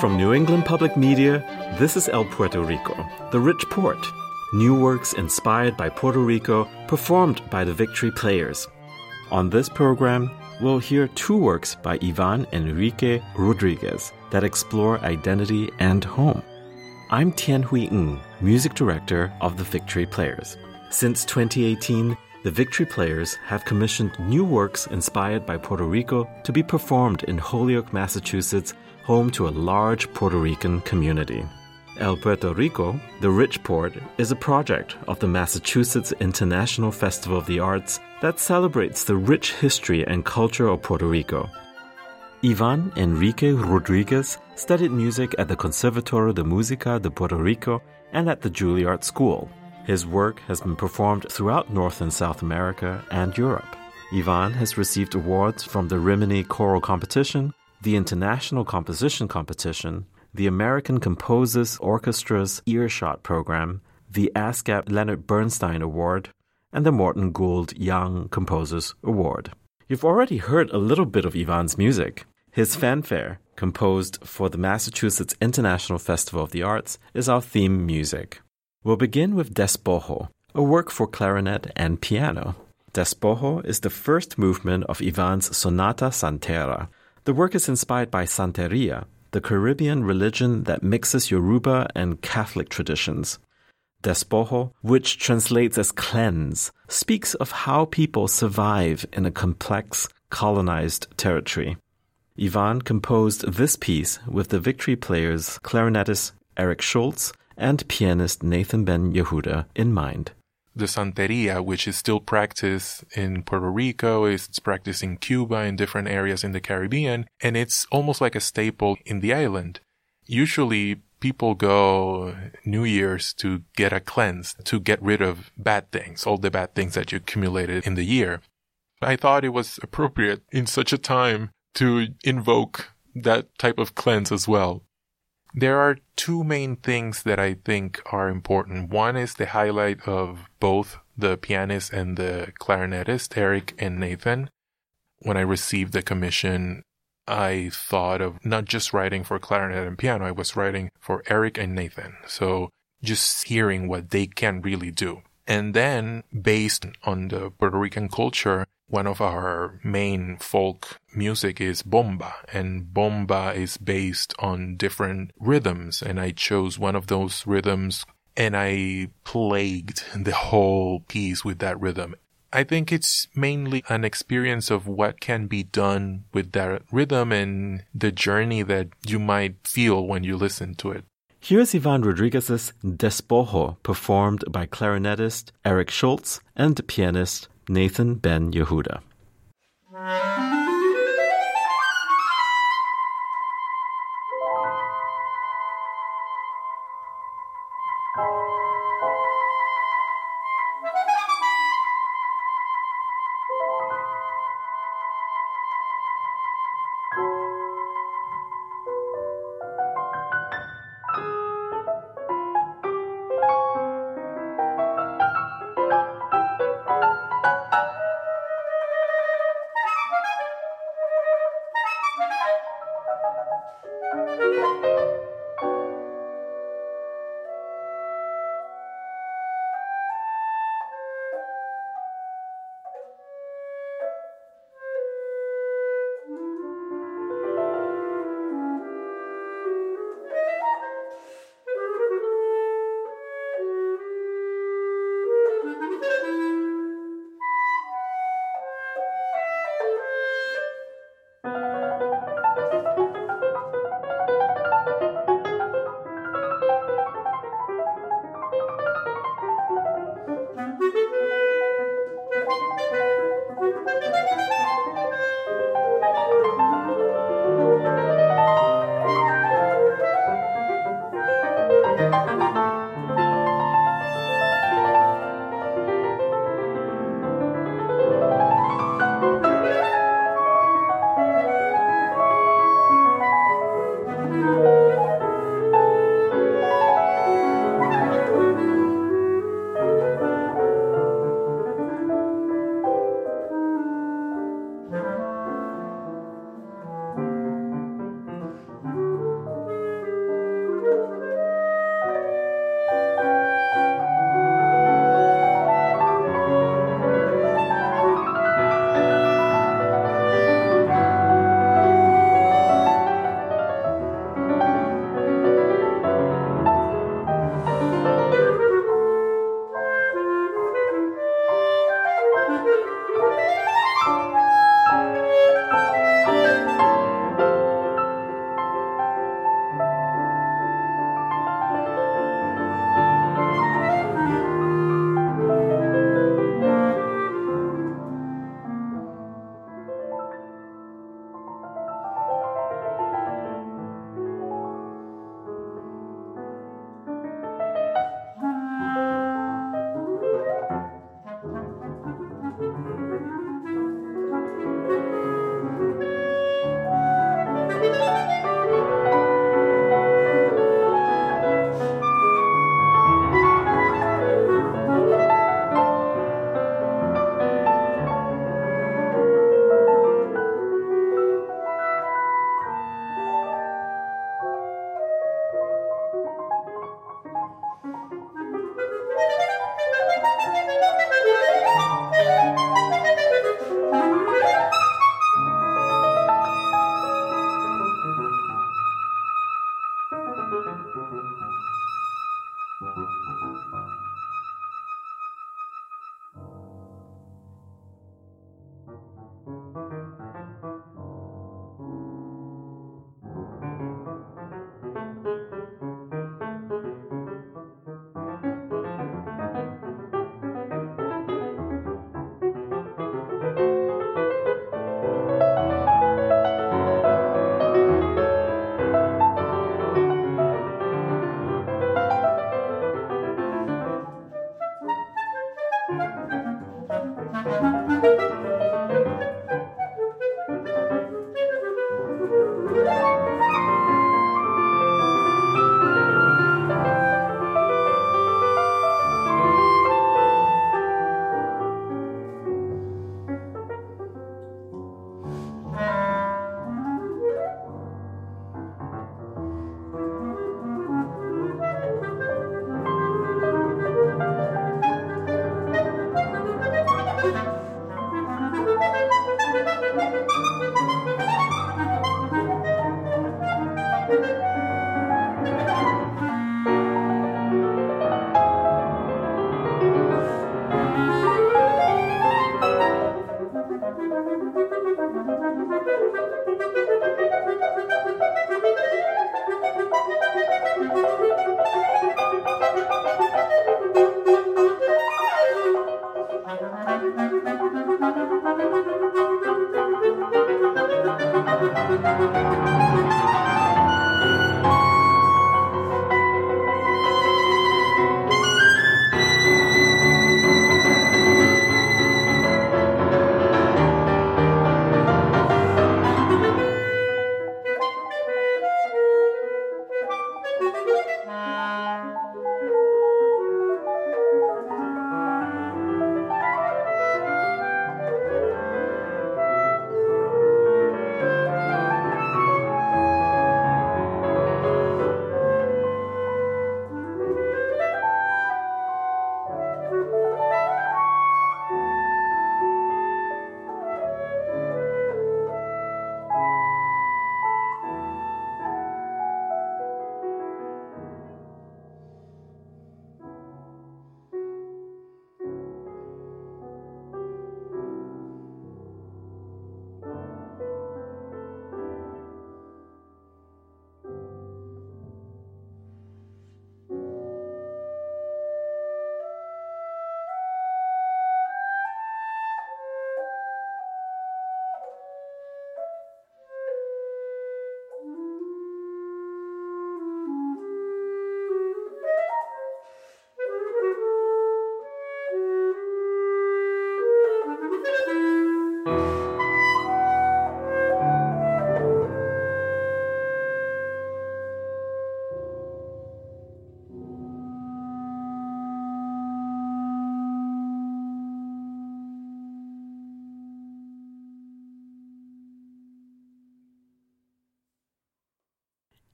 From New England Public Media, this is El Puerto Rico, the rich port. New works inspired by Puerto Rico, performed by the Victory Players. On this program, we'll hear two works by Ivan Enrique Rodriguez that explore identity and home. I'm Tian Hui Ng, music director of the Victory Players. Since 2018, the Victory Players have commissioned new works inspired by Puerto Rico to be performed in Holyoke, Massachusetts, home to a large Puerto Rican community. El Puerto Rico, the Rich Port, is a project of the Massachusetts International Festival of the Arts that celebrates the rich history and culture of Puerto Rico. Ivan Enrique Rodriguez studied music at the Conservatorio de Música de Puerto Rico and at the Juilliard School. His work has been performed throughout North and South America and Europe. Ivan has received awards from the Rimini Choral Competition, the International Composition Competition, the American Composers Orchestra's Earshot Program, the ASCAP Leonard Bernstein Award, and the Morton Gould Young Composers Award. You've already heard a little bit of Ivan's music. His fanfare, composed for the Massachusetts International Festival of the Arts, is our theme music. We'll begin with Despojo, a work for clarinet and piano. Despojo is the first movement of Ivan's Sonata Santera. The work is inspired by Santeria, the Caribbean religion that mixes Yoruba and Catholic traditions. Despojo, which translates as cleanse, speaks of how people survive in a complex, colonized territory. Ivan composed this piece with the Victory Players clarinetist Eric Schultz and pianist Nathan Ben Yehuda in mind. The Santeria, which is still practiced in Puerto Rico, is practiced in Cuba, in different areas in the Caribbean, and it's almost like a staple in the island. Usually, people go New Year's to get a cleanse, to get rid of bad things, all the bad things that you accumulated in the year. I thought it was appropriate in such a time to invoke that type of cleanse as well. There are two main things that I think are important. One is the highlight of both the pianist and the clarinetist, Eric and Nathan. When I received the commission, I thought of not just writing for clarinet and piano, I was writing for Eric and Nathan. So just hearing what they can really do. And then based on the Puerto Rican culture, one of our main folk music is bomba and bomba is based on different rhythms and I chose one of those rhythms and I plagued the whole piece with that rhythm. I think it's mainly an experience of what can be done with that rhythm and the journey that you might feel when you listen to it. Here's Ivan Rodriguez's Despojo, performed by clarinetist Eric Schultz and pianist Nathan Ben Yehuda.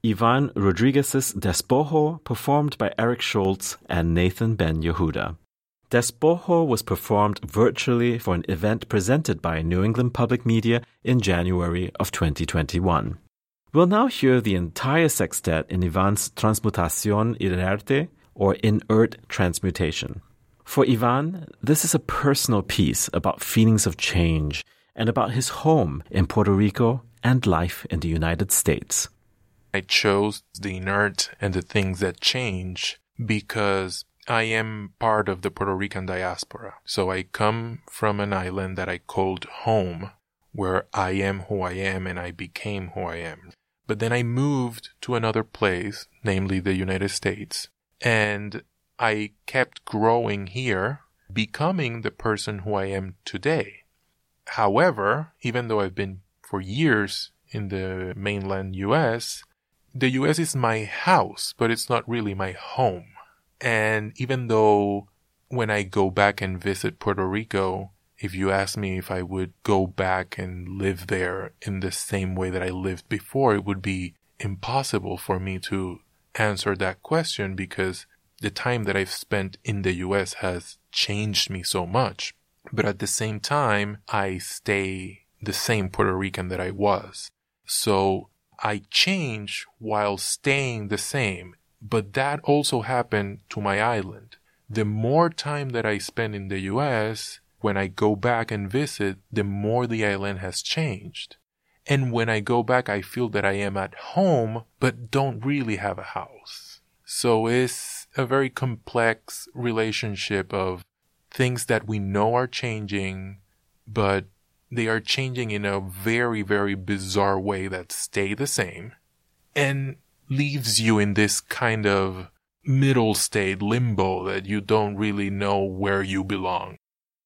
Ivan Rodriguez's Despojo, performed by Eric Schultz and Nathan Ben Yehuda. Despojo was performed virtually for an event presented by New England Public Media in January of 2021. We'll now hear the entire sextet in Ivan's Transmutación Inerte, or Inert Transmutation. For Ivan, this is a personal piece about feelings of change and about his home in Puerto Rico and life in the United States. I chose the inert and the things that change because I am part of the Puerto Rican diaspora. So I come from an island that I called home, where I am who I am and I became who I am. But then I moved to another place, namely the United States, and I kept growing here, becoming the person who I am today. However, even though I've been for years in the mainland US, the US is my house, but it's not really my home. And even though when I go back and visit Puerto Rico, if you ask me if I would go back and live there in the same way that I lived before, it would be impossible for me to answer that question because the time that I've spent in the US has changed me so much. But at the same time, I stay the same Puerto Rican that I was. So I change while staying the same. But that also happened to my island. The more time that I spend in the US, when I go back and visit, the more the island has changed. And when I go back, I feel that I am at home, but don't really have a house. So it's a very complex relationship of things that we know are changing, but they are changing in a very, very bizarre way that stay the same and leaves you in this kind of middle state limbo that you don't really know where you belong.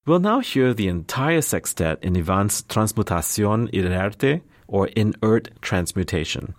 We'll now hear the entire sextet in Ivan's Transmutación Inerte, or Inert Transmutation.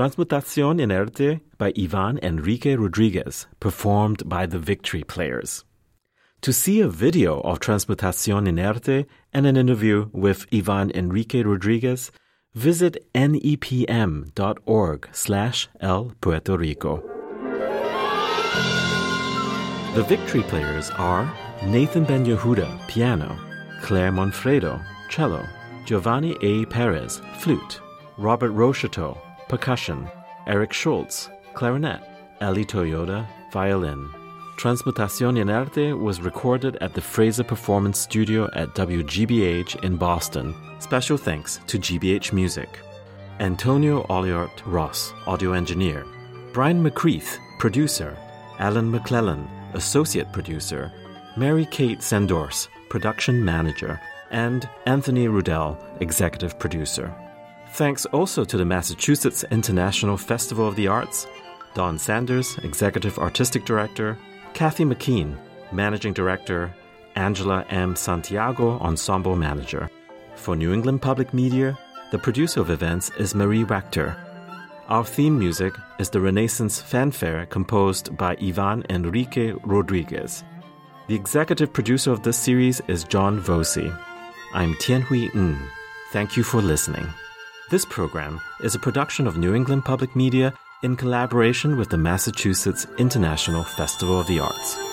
Transmutación Inerte by Ivan Enrique Rodriguez, performed by the Victory Players. To see a video of Transmutación Inerte and an interview with Ivan Enrique Rodriguez, visit nepm.org slash El Puerto Rico. The Victory Players are Nathan Ben Yehuda, piano, Claire Monfredo, cello, Giovanni A. Perez, flute, Robert Rocheteau, percussion, Eric Schultz, clarinet, Ali Toyota, violin. Transmutación Inerte was recorded at the Fraser Performance Studio at WGBH in Boston. Special thanks to GBH Music. Antonio Oliart Ross, audio engineer. Brian McCreath, producer. Alan McClellan, associate producer. Mary Kate Sandors, production manager. And Anthony Rudel, executive producer. Thanks also to the Massachusetts International Festival of the Arts, Don Sanders, Executive Artistic Director, Kathy McKean, Managing Director, Angela M. Santiago, Ensemble Manager. For New England Public Media, the producer of events is Marie Wachter. Our theme music is the Renaissance fanfare composed by Ivan Enrique Rodriguez. The executive producer of this series is John Voci. I'm Tianhui Ng. Thank you for listening. This program is a production of New England Public Media in collaboration with the Massachusetts International Festival of the Arts.